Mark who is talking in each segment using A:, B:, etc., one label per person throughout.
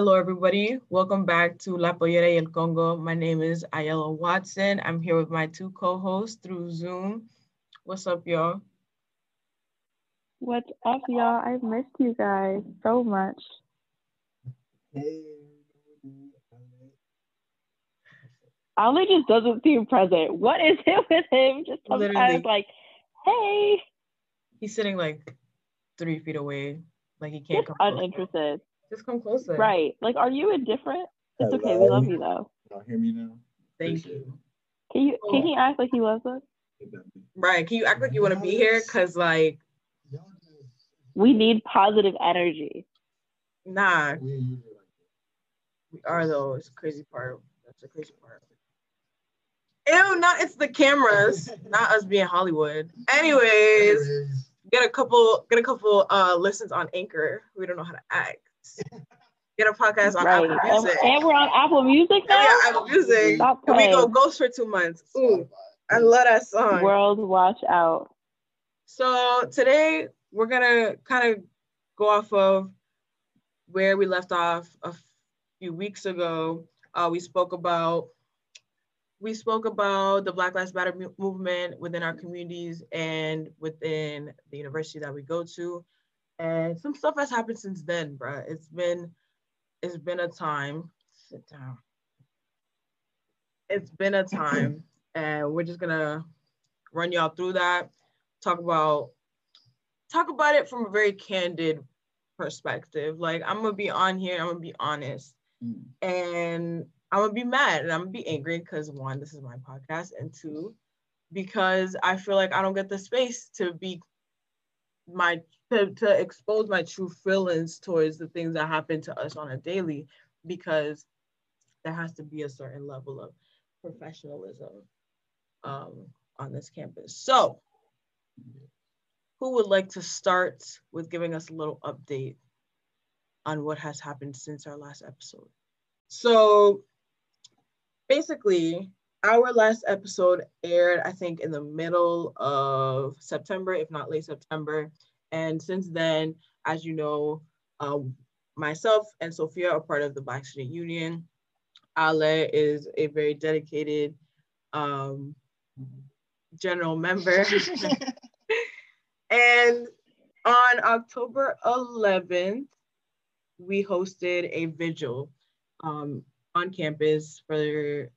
A: Hello, everybody. Welcome back to La Pollera y el Congo. My name is Ayala Watson. I'm here with my two co-hosts through Zoom. What's up, y'all?
B: What's up, y'all? I've missed you guys so much.
C: Hey.
B: Ali just doesn't seem present. What is it with him? Just sometimes
A: Literally.
B: like, hey,
A: He's sitting like three feet away, like he can't
B: just
A: come.
B: uninterested.
A: Just come closer.
B: Right. Like, are you indifferent? It's okay. We love you though.
C: Y'all hear me now?
A: Thank
C: Appreciate
A: you.
B: Can you can he act like he loves us?
C: it. That be-
A: Right. Can you act like you want to be here? Cause like,
B: We need positive energy.
A: nah,
C: we ain't usually like that.
A: we are though. It's the crazy part. That's the crazy part. Ew, not it's the cameras, not us being Hollywood. Anyways,
C: Anyways,
A: get a couple get a couple uh listens on Anchor. We don't know how to act. Get a podcast on
B: right.
A: Apple Music.
B: and we're on Apple Music now.
A: yeah, Apple Music.
B: Stop
A: we go. Ghost for two months. Ooh, I love that song.
B: World, watch out.
A: So today we're gonna kind of go off of where we left off a few weeks ago. Uh, we spoke about we spoke about the Black Lives Matter movement within our communities and within the university that we go to, and some stuff has happened since then, bruh. It's been it's been a time. Sit down. It's been a time, and we're just gonna run y'all through that talk about talk about it from a very candid perspective. Like I'm gonna be on here, I'm gonna be honest,
C: Mm.
A: and I'm gonna be mad and I'm gonna be angry because one, this is my podcast, and two, because I feel like I don't get the space to be my to, to expose my true feelings towards the things that happen to us on a daily because there has to be a certain level of professionalism um, on this campus. So who would like to start with giving us a little update on what has happened since our last episode? So basically, our last episode aired, I think, in the middle of September, if not late September. And since then, as you know, um, myself and Sophia are part of the Black Student Union. Ale is a very dedicated um, general member. And on October 11th, we hosted a vigil um, on campus for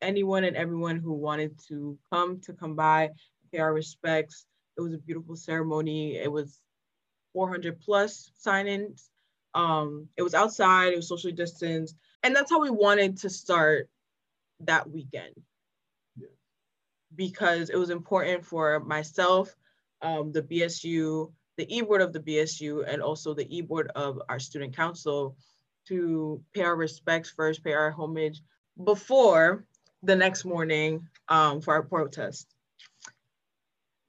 A: anyone and everyone who wanted to come to come by, pay our respects. It was a beautiful ceremony. It was 400 plus sign-ins. Um, it was outside, it was socially distanced. And that's how we wanted to start that weekend.
C: Yeah.
A: Because it was important for myself, um, the BSU, the e-board of the BSU, and also the e-board of our student council to pay our respects first, pay our homage before the next morning um, for our protest.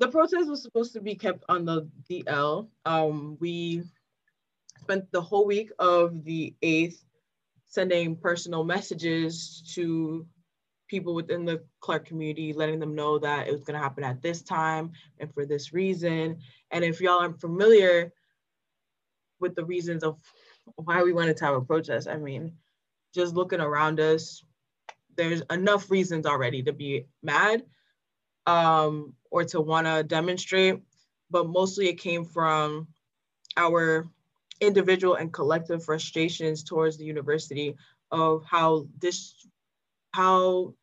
A: The protest was supposed to be kept on the DL. Um, we spent the whole week of the 8th sending personal messages to people within the Clark community, letting them know that it was going to happen at this time and for this reason. And if y'all aren't familiar with the reasons of why we wanted to have a protest, I mean, just looking around us, there's enough reasons already to be mad um, or to want to demonstrate, but mostly it came from our individual and collective frustrations towards the university of how this, how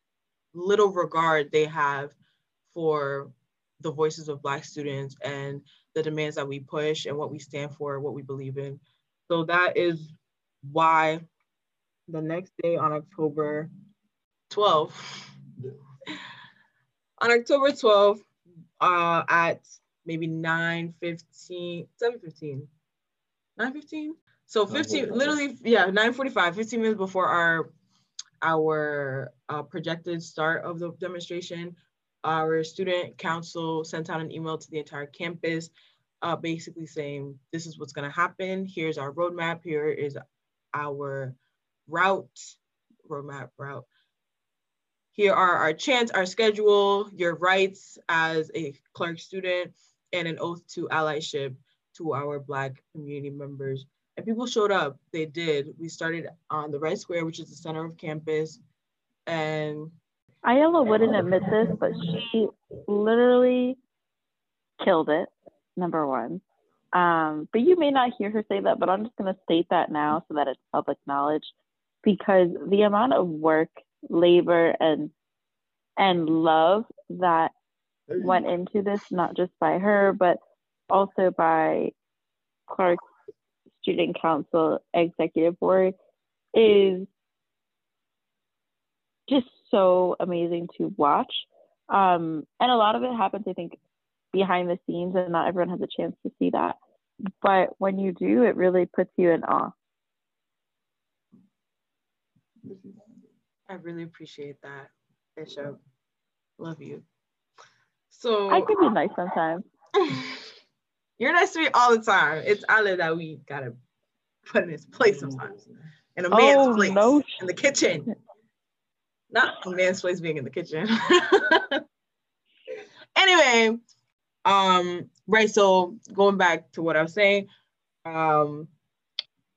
A: little regard they have for the voices of Black students and the demands that we push and what we stand for, what we believe in. So that is why the next day on October 12th, on October 12th, uh, at maybe 9 15, 7 15, 9 15. So 15,
C: 9:45.
A: literally, yeah, 9 45, 15 minutes before our our uh, projected start of the demonstration, our student council sent out an email to the entire campus, uh, basically saying, this is what's gonna happen. Here's our roadmap. Here is our route, roadmap route. Here are our chants, our schedule, your rights as a Clark student, and an oath to allyship to our Black community members and people showed up. They did. We started on the Red Square, which is the center of campus, and
B: Ayala wouldn't admit this, but she literally killed it. Number one. Um, but you may not hear her say that, but I'm just going to state that now so that it's public knowledge because the amount of work, labor, and and love that went into this, not just by her, but also by Clark's Student Council Executive Board, is just so amazing to watch. Um, and a lot of it happens, I think, behind the scenes, and not everyone has a chance to see that. But when you do, it really puts you in awe.
A: I really appreciate that, Bishop. Love you. So
B: I can be nice sometimes.
A: You're nice to me all the time. It's Ale that we gotta put in his place sometimes. In a man's
B: Oh,
A: place.
B: no
A: In the kitchen. Not a man's place being in the kitchen. anyway, um, right. So going back to what I was saying, um,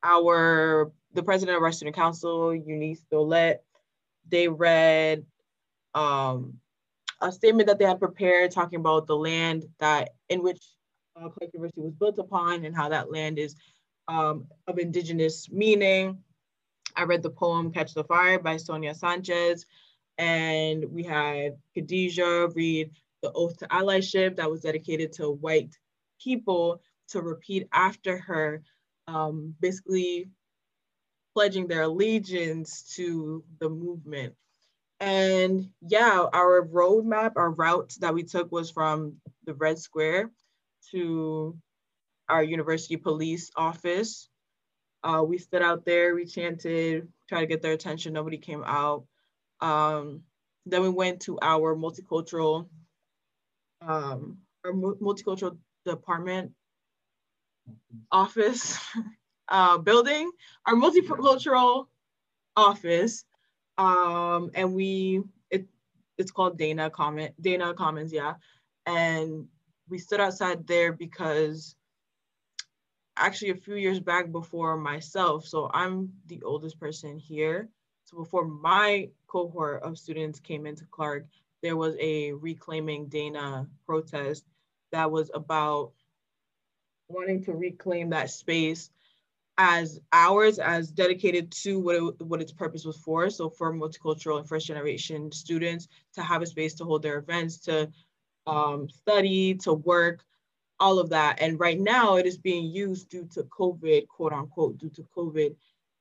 A: our the president of our student council, Eunice Dolet, they read um, a statement that they had prepared talking about the land that in which uh, Clark University was built upon and how that land is um, of indigenous meaning. I read the poem Catch the Fire by Sonia Sanchez, and we had Khadijah read the Oath to Allyship that was dedicated to white people to repeat after her, um, basically pledging their allegiance to the movement. And yeah, our roadmap, our route that we took was from the Red Square to our university police office. Uh, we stood out there, we chanted, tried to get their attention, nobody came out. Um, then we went to our multicultural, um, our multicultural department office uh, building, our multicultural office, um, and we it it's called Dana Common Dana Commons, yeah, and we stood outside there because actually a few years back before myself, so I'm the oldest person here. So before my cohort of students came into Clark, there was a reclaiming Dana protest that was about wanting to reclaim that space as ours, as dedicated to what, it, what its purpose was for. So for multicultural and first generation students to have a space to hold their events, to um, study, to work, all of that. And right now it is being used due to COVID, quote unquote, due to COVID,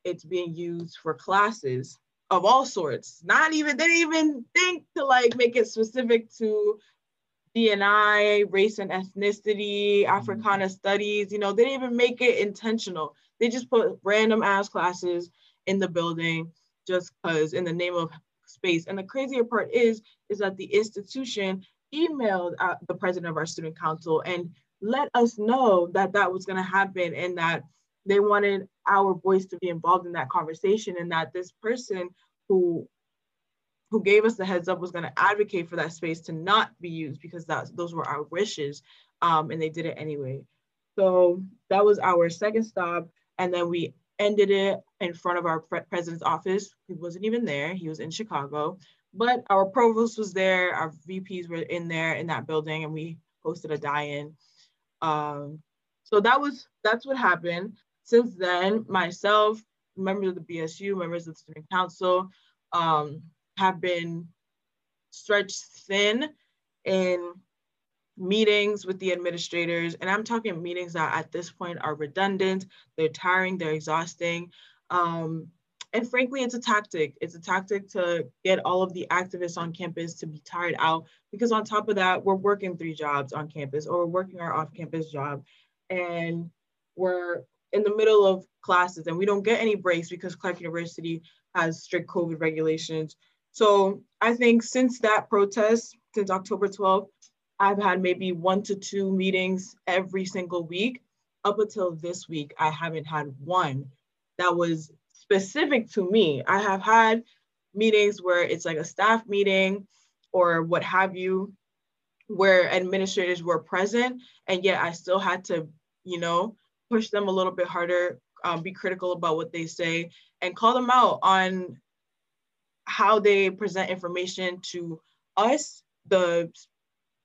A: it's being used for classes of all sorts. Not even, they didn't even think to like make it specific to DNI, race and ethnicity, Africana studies, you know, they didn't even make it intentional. They just put random ass classes in the building just because in the name of space. And the crazier part is, is that the institution emailed uh, the president of our student council and let us know that that was gonna happen and that they wanted our voice to be involved in that conversation and that this person who who gave us the heads up was going to advocate for that space to not be used because that those were our wishes um, and they did it anyway so that was our second stop and then we ended it in front of our pre president's office. He wasn't even there. He was in chicago. But our provost was there. Our vps were in there in that building and we hosted a die-in um, so that was that's what happened. Since then myself members of the bsu members of the student council um, have been stretched thin in meetings with the administrators. And I'm talking meetings that at this point are redundant, they're tiring, they're exhausting. Um, and frankly, it's a tactic. It's a tactic to get all of the activists on campus to be tired out because on top of that, we're working three jobs on campus or we're working our off-campus job. And we're in the middle of classes and we don't get any breaks because Clark University has strict COVID regulations. So I think since that protest, since October 12th, I've had maybe one to two meetings every single week. Up until this week, I haven't had one that was specific to me. I have had meetings where it's like a staff meeting or what have you, where administrators were present, and yet I still had to, you know, push them a little bit harder um, be critical about what they say, and call them out on how they present information to us, the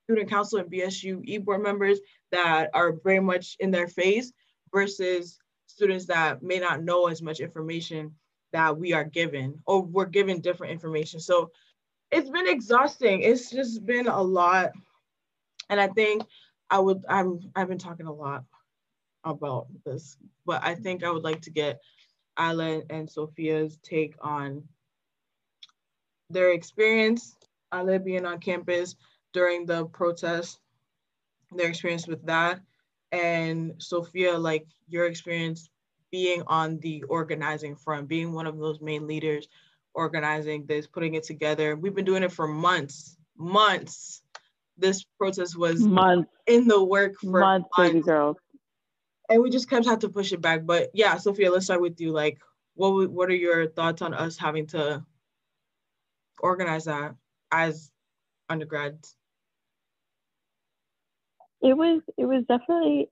A: student council and BSU e-board members that are very much in their face versus students that may not know as much information that we are given or we're given different information. So it's been exhausting. It's just been a lot. And I think I would, I'm, I've been talking a lot about this, but I think I would like to get Alan and Sophia's take on their experience, Ala being on campus during the protest, their experience with that, and Sophia, like your experience being on the organizing front, being one of those main leaders organizing this, putting it together. We've been doing it for months, months. This protest was
B: months
A: in the work for
B: months,
A: months.
B: baby girls.
A: And we just kept had to push it back. But yeah, Sophia, let's start with you. Like, what what are your thoughts on us having to organize that as undergrads?
B: it was it was definitely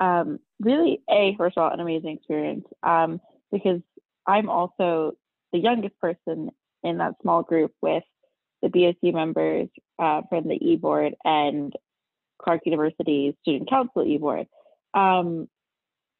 B: um, really a first of all an amazing experience um, because I'm also the youngest person in that small group with the BSU members uh, from the e-board and Clark University Student Council e-board, um,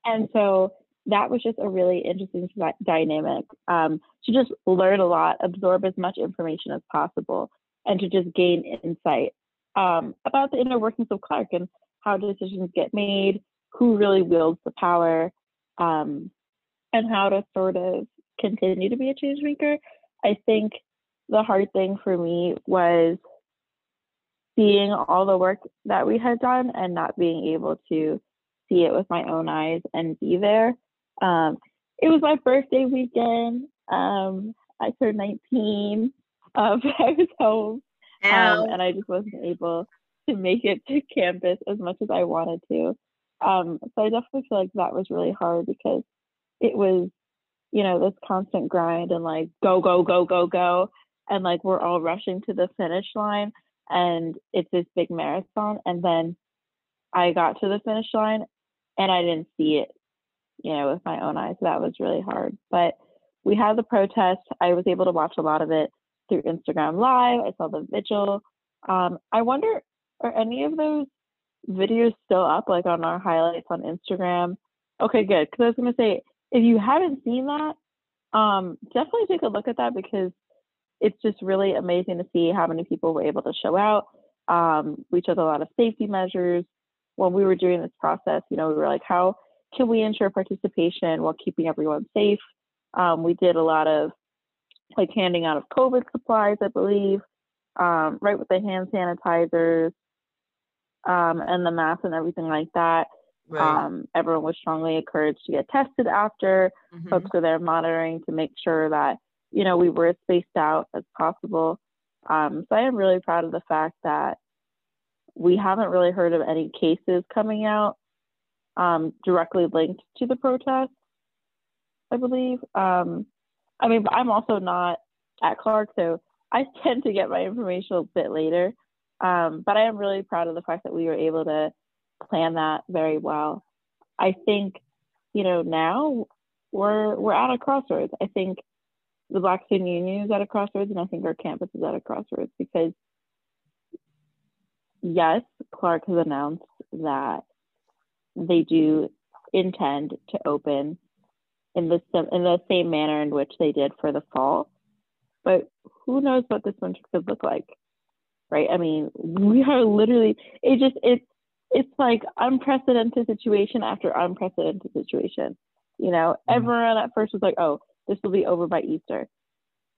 B: and so that was just a really interesting dy- dynamic um, to just learn a lot, absorb as much information as possible, and to just gain insight um, about the inner workings of Clark and how decisions get made, who really wields the power, um, and how to sort of continue to be a change maker. I think the hard thing for me was seeing all the work that we had done and not being able to see it with my own eyes and be there. Um, it was my birthday weekend. Um, I turned 19. Um, I was home um, and I just wasn't able to make it to campus as much as I wanted to. Um, so I definitely feel like that was really hard because it was, you know, this constant grind and like go, go, go, go, go. And like we're all rushing to the finish line and it's this big marathon. And then I got to the finish line and I didn't see it, you know, with my own eyes. That was really hard. But we had the protest. I was able to watch a lot of it through Instagram Live. I saw the vigil. Um, I wonder, are any of those videos still up, like on our highlights on Instagram? Okay, good. Because I was gonna say, if you haven't seen that, um, definitely take a look at that because it's just really amazing to see how many people were able to show out. Um, we took a lot of safety measures when we were doing this process. You know, we were like, how can we ensure participation while keeping everyone safe? Um, we did a lot of like handing out of COVID supplies, I believe, um, right with the hand sanitizers um, and the masks and everything like that.
A: Right.
B: Um, everyone was strongly encouraged to get tested after.
A: Mhm.
B: Folks were there monitoring to make sure that, you know, we were as spaced out as possible. Um, so I am really proud of the fact that we haven't really heard of any cases coming out um, directly linked to the protest, I believe. Um, I mean, I'm also not at Clark, so I tend to get my information a bit later. Um, but I am really proud of the fact that we were able to plan that very well. I think, you know, now we're we're at a crossroads. I think the Black Student Union is at a crossroads, and I think our campus is at a crossroads because, yes, Clark has announced that they do intend to open in the in the same manner in which they did for the fall. But who knows what this winter could look like, right? I mean, we are literally it just it's it's like unprecedented situation after unprecedented situation. You know,
C: Mhm.
B: everyone at first was like, "Oh, this will be over by Easter."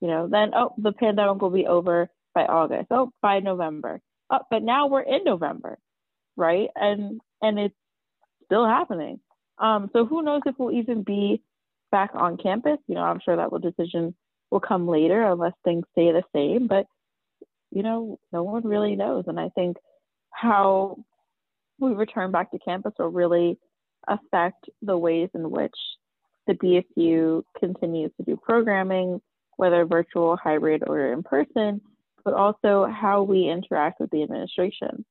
B: You know, then oh, the pandemic will be over by August. Oh, by November. Oh, but now we're in November, right? And and it's still happening. Um, so who knows if we'll even be back on campus? You know, I'm sure that will decision will come later unless things stay the same. But you know, no one really knows. And I think how we return back to campus will really affect the ways in which the BSU continues to do programming, whether virtual, hybrid, or in person, but also how we interact with the administration.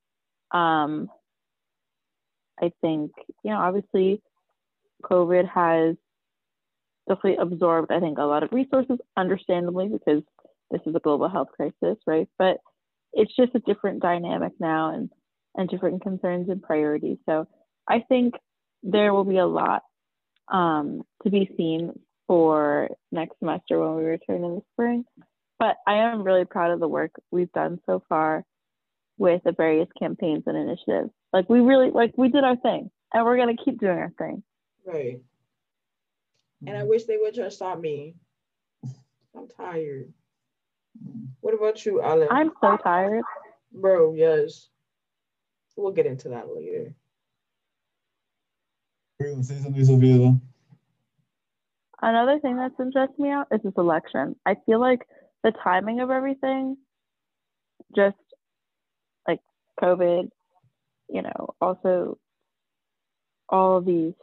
B: Um, I think, you know, obviously COVID has definitely absorbed, I think, a lot of resources, understandably, because this is a global health crisis, right? But it's just a different dynamic now and, and different concerns and priorities. So I think there will be a lot um, to be seen for next semester when we return in the spring. But I am really proud of the work we've done so far with the various campaigns and initiatives. Like we really like we did our thing and we're gonna keep doing our thing.
A: Right. And I mm-hmm. wish they would just stop me. I'm tired. What about you, Alan?
B: I'm so tired.
A: Bro, yes. We'll get into that later.
D: We're gonna say something, Sophia. Though.
B: Another thing that's been stressing me out is this election. I feel like the timing of everything, just like COVID, you know, also all these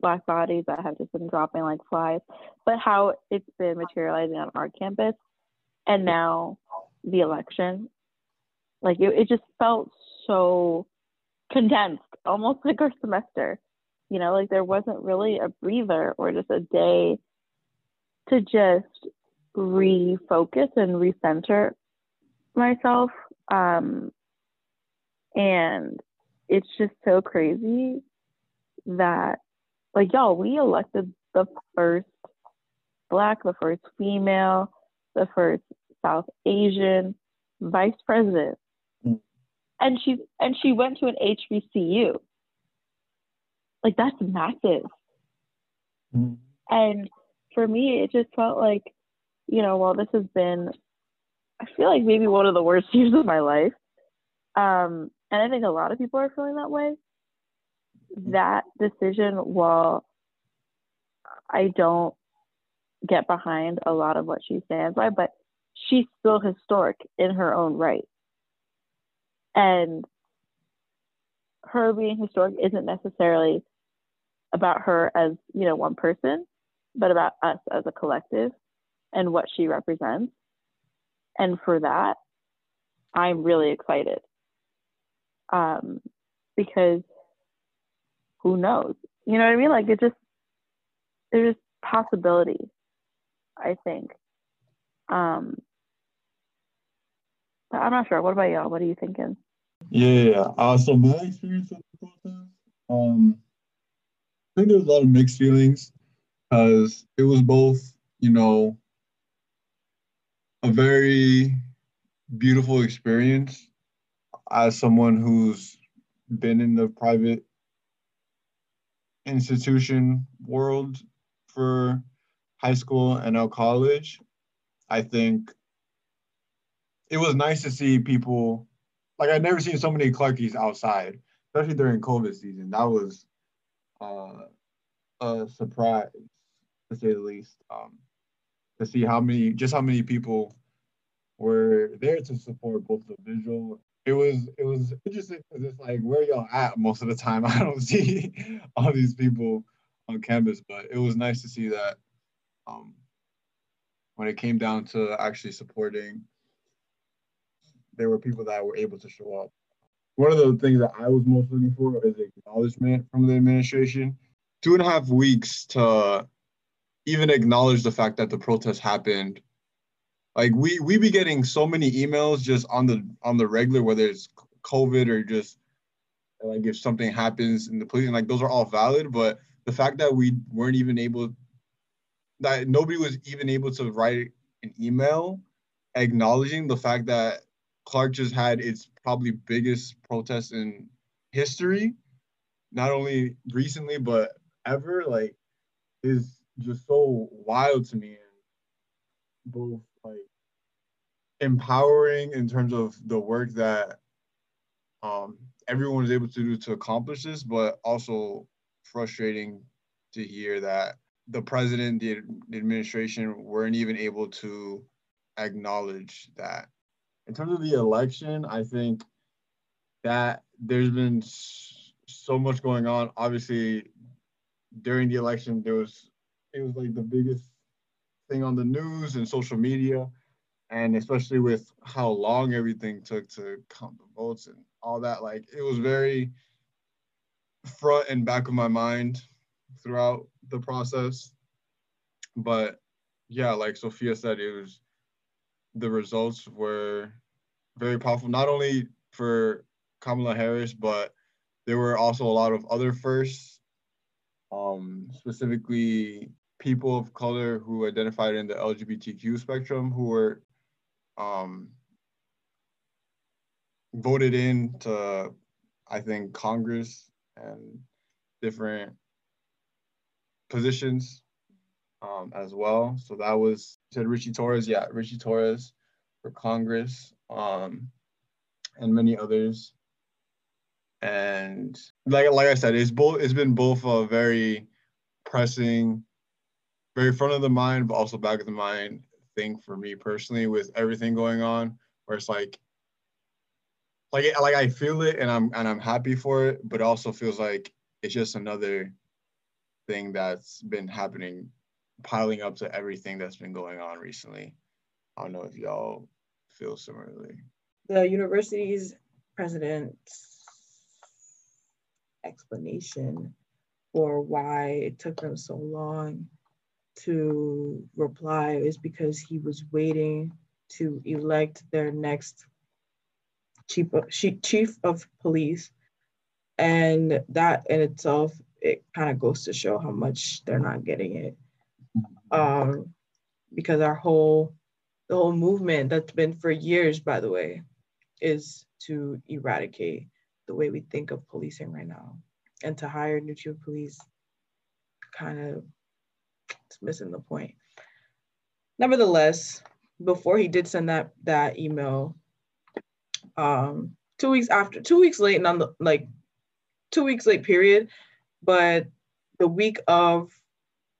B: black bodies that have just been dropping like flies, but how it's been materializing on our campus and now the election. Like it, it just felt so condensed, almost like our semester. You know, like there wasn't really a breather or just a day to just refocus and recenter myself. Um, and it's just so crazy that, like, y'all, we elected the first Black, the first female, the first South Asian vice president.
D: Mm.
B: And she and she went to an HBCU. Like that's massive.
D: Mhm.
B: And for me, it just felt like, you know, while this has been, I feel like maybe one of the worst years of my life. Um, and I think a lot of people are feeling that way. That decision, while I don't get behind a lot of what she stands by, but she's still historic in her own right. And her being historic isn't necessarily about her as, you know, one person, but about us as a collective and what she represents. And for that, I'm really excited. Um, because who knows? You know what I mean? Like it just there's just possibility, I think. Um, but I'm not sure. What about y'all? What are you thinking?
D: Yeah. Uh, so my experience with the protest, um, I think there was a lot of mixed feelings because it was both, you know, a very beautiful experience as someone who's been in the private institution world for high school and now college. I think it was nice to see people like I'd never seen so many Clarkies outside, especially during COVID season. That was uh, a surprise, to say the least. Um, to see how many, just how many people were there to support both the visual. It was it was interesting because it's like where y'all at most of the time. I don't see all these people on campus, but it was nice to see that um, when it came down to actually supporting there were people that were able to show up. One of the things that I was most looking for is acknowledgement from the administration. Two and a half weeks to even acknowledge the fact that the protest happened. Like we we be getting so many emails just on the on the regular, whether it's COVID or just like if something happens in the police, and like those are all valid. But the fact that we weren't even able, that nobody was even able to write an email acknowledging the fact that Clark just had its probably biggest protest in history, not only recently but ever. Like, is just so wild to me, both like empowering in terms of the work that um, everyone was able to do to accomplish this, but also frustrating to hear that the president, the, the administration weren't even able to acknowledge that in terms of the election, I think that there's been so much going on. Obviously, during the election, there was it was like the biggest thing on the news and social media, and especially with how long everything took to count the votes and all that. Like it was very front and back of my mind throughout the process. but yeah, like Sophia said, it was the results were very powerful, not only for Kamala Harris, but there were also a lot of other firsts, um, specifically people of color who identified in the LGBTQ spectrum who were um, voted in to, I think, Congress and different positions um, as well. So that was said Richie Torres, yeah, Richie Torres for Congress, um, and many others. And like like I said, it's both it's been both a very pressing, very front of the mind, but also back of the mind thing for me personally with everything going on, where it's like like like I feel it and I'm and I'm happy for it, but it also feels like it's just another thing that's been happening piling up to everything that's been going on recently. I don't know if y'all feel similarly.
A: The university's president's explanation for why it took them so long to reply is because he was waiting to elect their next chief of, chief of police. And that in itself, it kind of goes to show how much they're not getting it um, because our whole the whole movement that's been for years, by the way, is to eradicate the way we think of policing right now, and to hire new chief of police, kind of, missing the point. Nevertheless, before he did send that that email, um, two weeks after, two weeks late, and on the like, two weeks late period, but the week of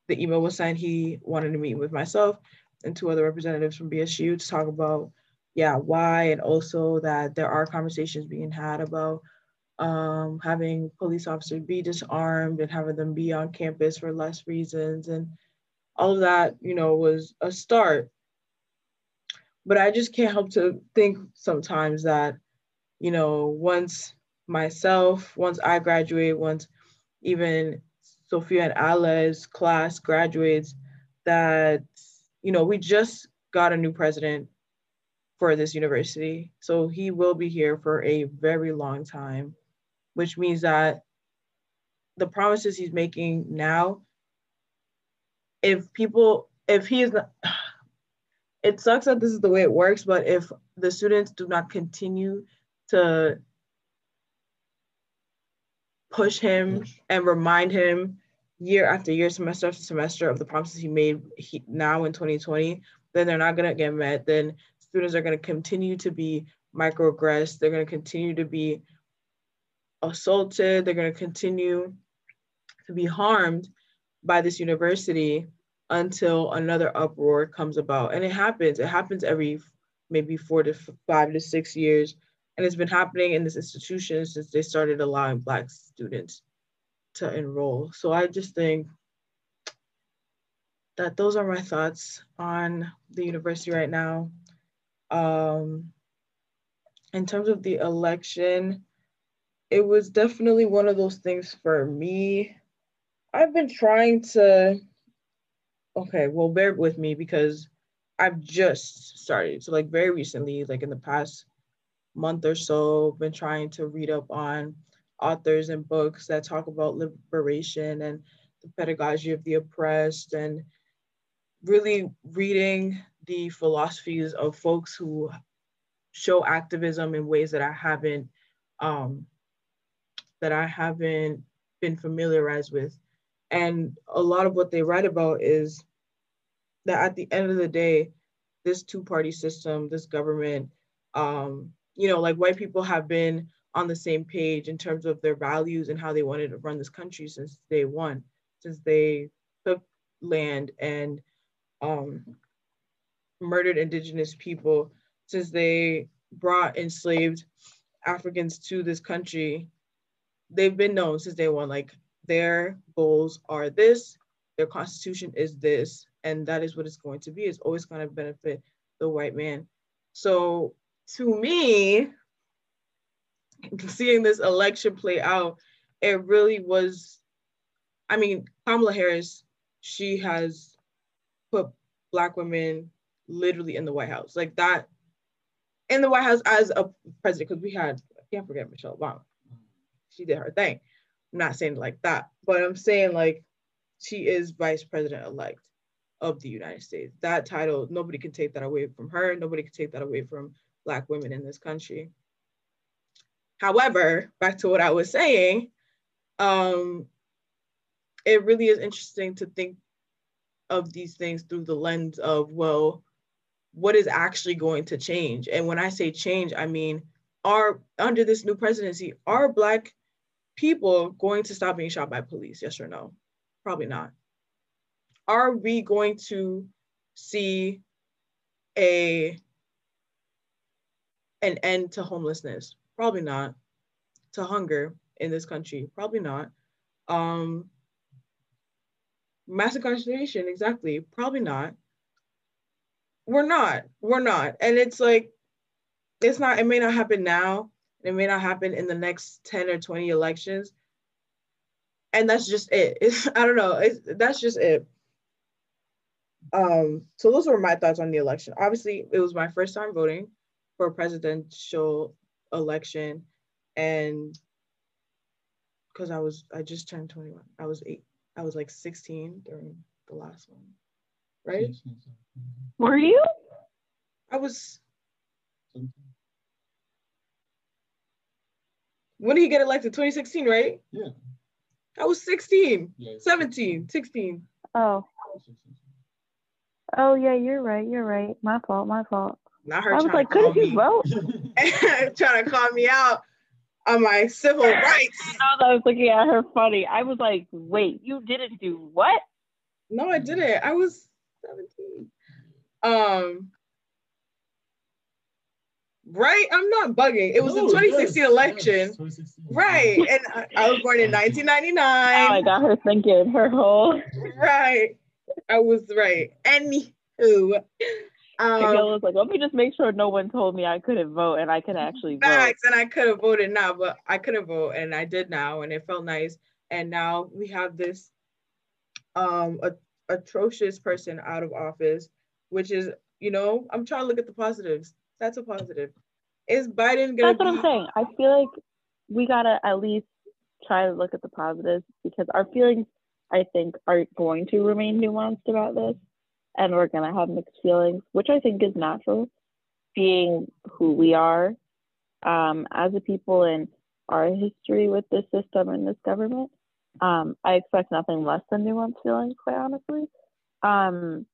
A: the email was sent, he wanted to meet with myself and two other representatives from BSU to talk about, yeah, why, and also that there are conversations being had about um, having police officers be disarmed and having them be on campus for less reasons. And all of that, you know, was a start. But I just can't help to think sometimes that, you know, once myself, once I graduate, once even Sophia and Ala's class graduates that, you know, we just got a new president for this university. So he will be here for a very long time, which means that the promises he's making now, if people, if he is not, it sucks that this is the way it works, but if the students do not continue to push him and remind him year after year, semester after semester of the promises he made he, now in 2020, then they're not going to get met. Then students are going to continue to be microaggressed. They're going to continue to be assaulted. They're going to continue to be harmed by this university until another uproar comes about. And it happens. It happens every maybe four to five to six years and it's been happening in this institution since they started allowing Black students to enroll. So I just think that those are my thoughts on the university right now. Um, in terms of the election, it was definitely one of those things for me. I've been trying to, okay, well, bear with me because I've just started. So, like, very recently, like in the past month or so been trying to read up on authors and books that talk about liberation and the pedagogy of the oppressed and really reading the philosophies of folks who show activism in ways that I haven't um, that I haven't been familiarized with. And a lot of what they write about is that at the end of the day, this two-party system, this government, um, you know, like white people have been on the same page in terms of their values and how they wanted to run this country since day one, since they took land and um, murdered indigenous people, since they brought enslaved Africans to this country. They've been known since day one, like their goals are this, their constitution is this, and that is what it's going to be. It's always going to benefit the white man. So to me, seeing this election play out, it really was. I mean, Kamala Harris, she has put black women literally in the White House. Like that in the White House as a president, because we had, I can't forget Michelle Obama. She did her thing. I'm not saying like that, but I'm saying like she is vice president elect of the United States. That title, nobody can take that away from her. Nobody can take that away from Black women in this country. However, back to what I was saying, um, it really is interesting to think of these things through the lens of, well, what is actually going to change? And when I say change, I mean, are under this new presidency, are Black people going to stop being shot by police? Yes or no? Probably not. Are we going to see a an end to homelessness? Probably not. To hunger in this country? Probably not. Um, mass incarceration, exactly. Probably not. We're not. We're not. And it's like, it's not, it may not happen now. It may not happen in the next 10 or 20 elections. And that's just it. It's, I don't know. It's, that's just it. Um, so those were my thoughts on the election. Obviously, it was my first time voting for a presidential election. And because I was, I just turned 21. I was eight, I was like 16 during the last one, right?
B: Were you?
A: I was, when did he get elected? 2016, right?
D: Yeah.
A: I was 16,
D: Yeah.
A: 17, 16.
B: Oh. Oh yeah, you're right. You're right. My fault. My fault.
A: Not her
B: I was like, couldn't you
A: me,
B: vote?
A: trying to call me out on my civil rights.
B: I was looking at her funny. I was like, wait, you didn't do what?
A: No, I didn't. I was 17. Um, right? I'm not bugging. It was the 2016
C: yes,
A: election.
C: yes, 2016.
A: Right. And I, I was born in
B: Oh, I got her thinking her whole.
A: right. I was right. Anywho, um,
B: Miguel was like, let me just make sure no one told me I couldn't vote and I can actually vote.
A: and I could have voted now, but I couldn't vote, and I did now, and it felt nice. And now we have this um a, atrocious person out of office, which is, you know, I'm trying to look at the positives. That's a positive. Is Biden gonna
B: That's what I'm saying. I feel like we gotta at least try to look at the positives because our feelings, I think, are going to remain nuanced about this, and we're gonna have mixed feelings, which I think is natural, being who we are um, as a people and our history with this system and this government. Um, I expect nothing less than nuanced feelings, quite honestly. Um,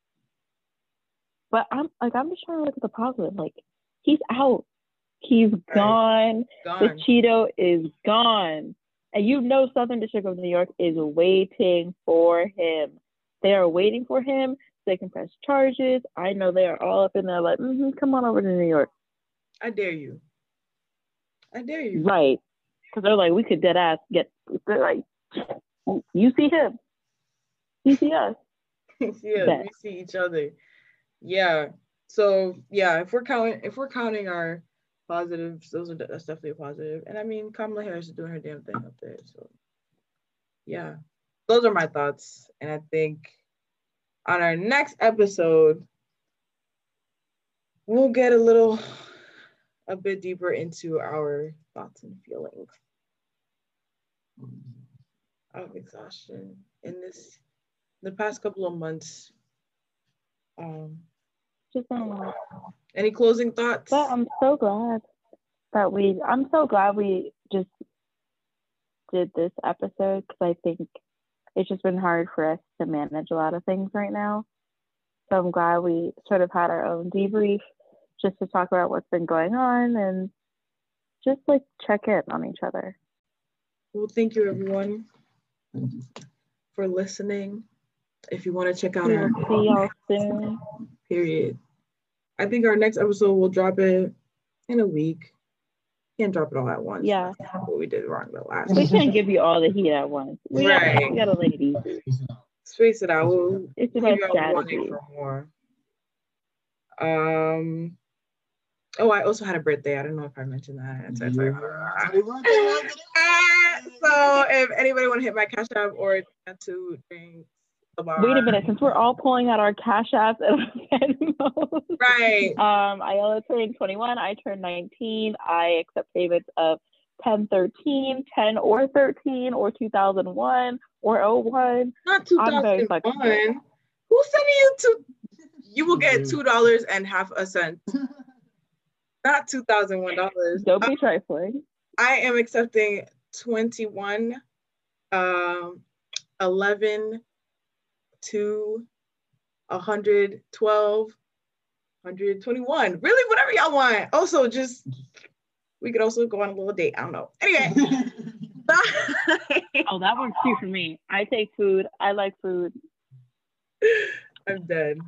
B: but I'm like, I'm just trying to look at the positive. Like, he's out. He's gone. The
A: gone?
B: Cheeto is gone. And you know Southern District of New York is waiting for him. They are waiting for him. They can press charges. I know they are all up in there like, hmm come on over to New York.
A: I dare you. I dare you.
B: Right. Because they're like, we could dead ass get, they're like, you see him. You see us.
A: yeah, we see each other. Yeah. So yeah, if we're counting if we're counting our positives, those are that's definitely a positive. And I mean Kamala Harris is doing her damn thing up there. So yeah. Those are my thoughts. And I think on our next episode, we'll get a little a bit deeper into our thoughts and feelings of exhaustion in this the past couple of months. Um,
B: Just um,
A: any closing thoughts?
B: But I'm so glad that we, I'm so glad we just did this episode because I think it's just been hard for us to manage a lot of things right now. So I'm glad we sort of had our own debrief just to talk about what's been going on and just like check in on each other.
A: Well, thank you everyone for listening. If you want to check out our
B: see y'all soon.
A: Period, I think our next episode will drop it in a week. Can't drop it all at once.
B: Yeah.
A: That's what we did wrong the last.
B: We can't give you all the heat at once. We gotta,
A: Right.
B: we gotta lay it easy.
A: Space it out. We'll
B: It's
A: keep
B: about
A: you all wanting
B: strategy.
A: for more. Um. Oh, I also had a birthday. I don't know if I mentioned that. It's- it's like- Ah, so if anybody want to hit my cash app or to drink tomorrow.
B: Wait a minute, since we're all pulling out our cash apps and Venmos,
A: Right.
B: um, Ayala turned 21, I turned 19. I accept payments of 10, 13, 10 or 13, or 2001 or 01.
A: Not 2001.
B: flexible.
A: Who's sending you to? You will get
C: Mhm.
A: two dollars and half a cent. Not two thousand one dollars.
B: Don't be trifling.
A: I am accepting 21, um, 11 to 112, 121. Really, whatever y'all want. Also, just we could also go on a little date. I don't know. Anyway.
B: Oh, that works too for me. I take food. I like food.
A: I'm dead.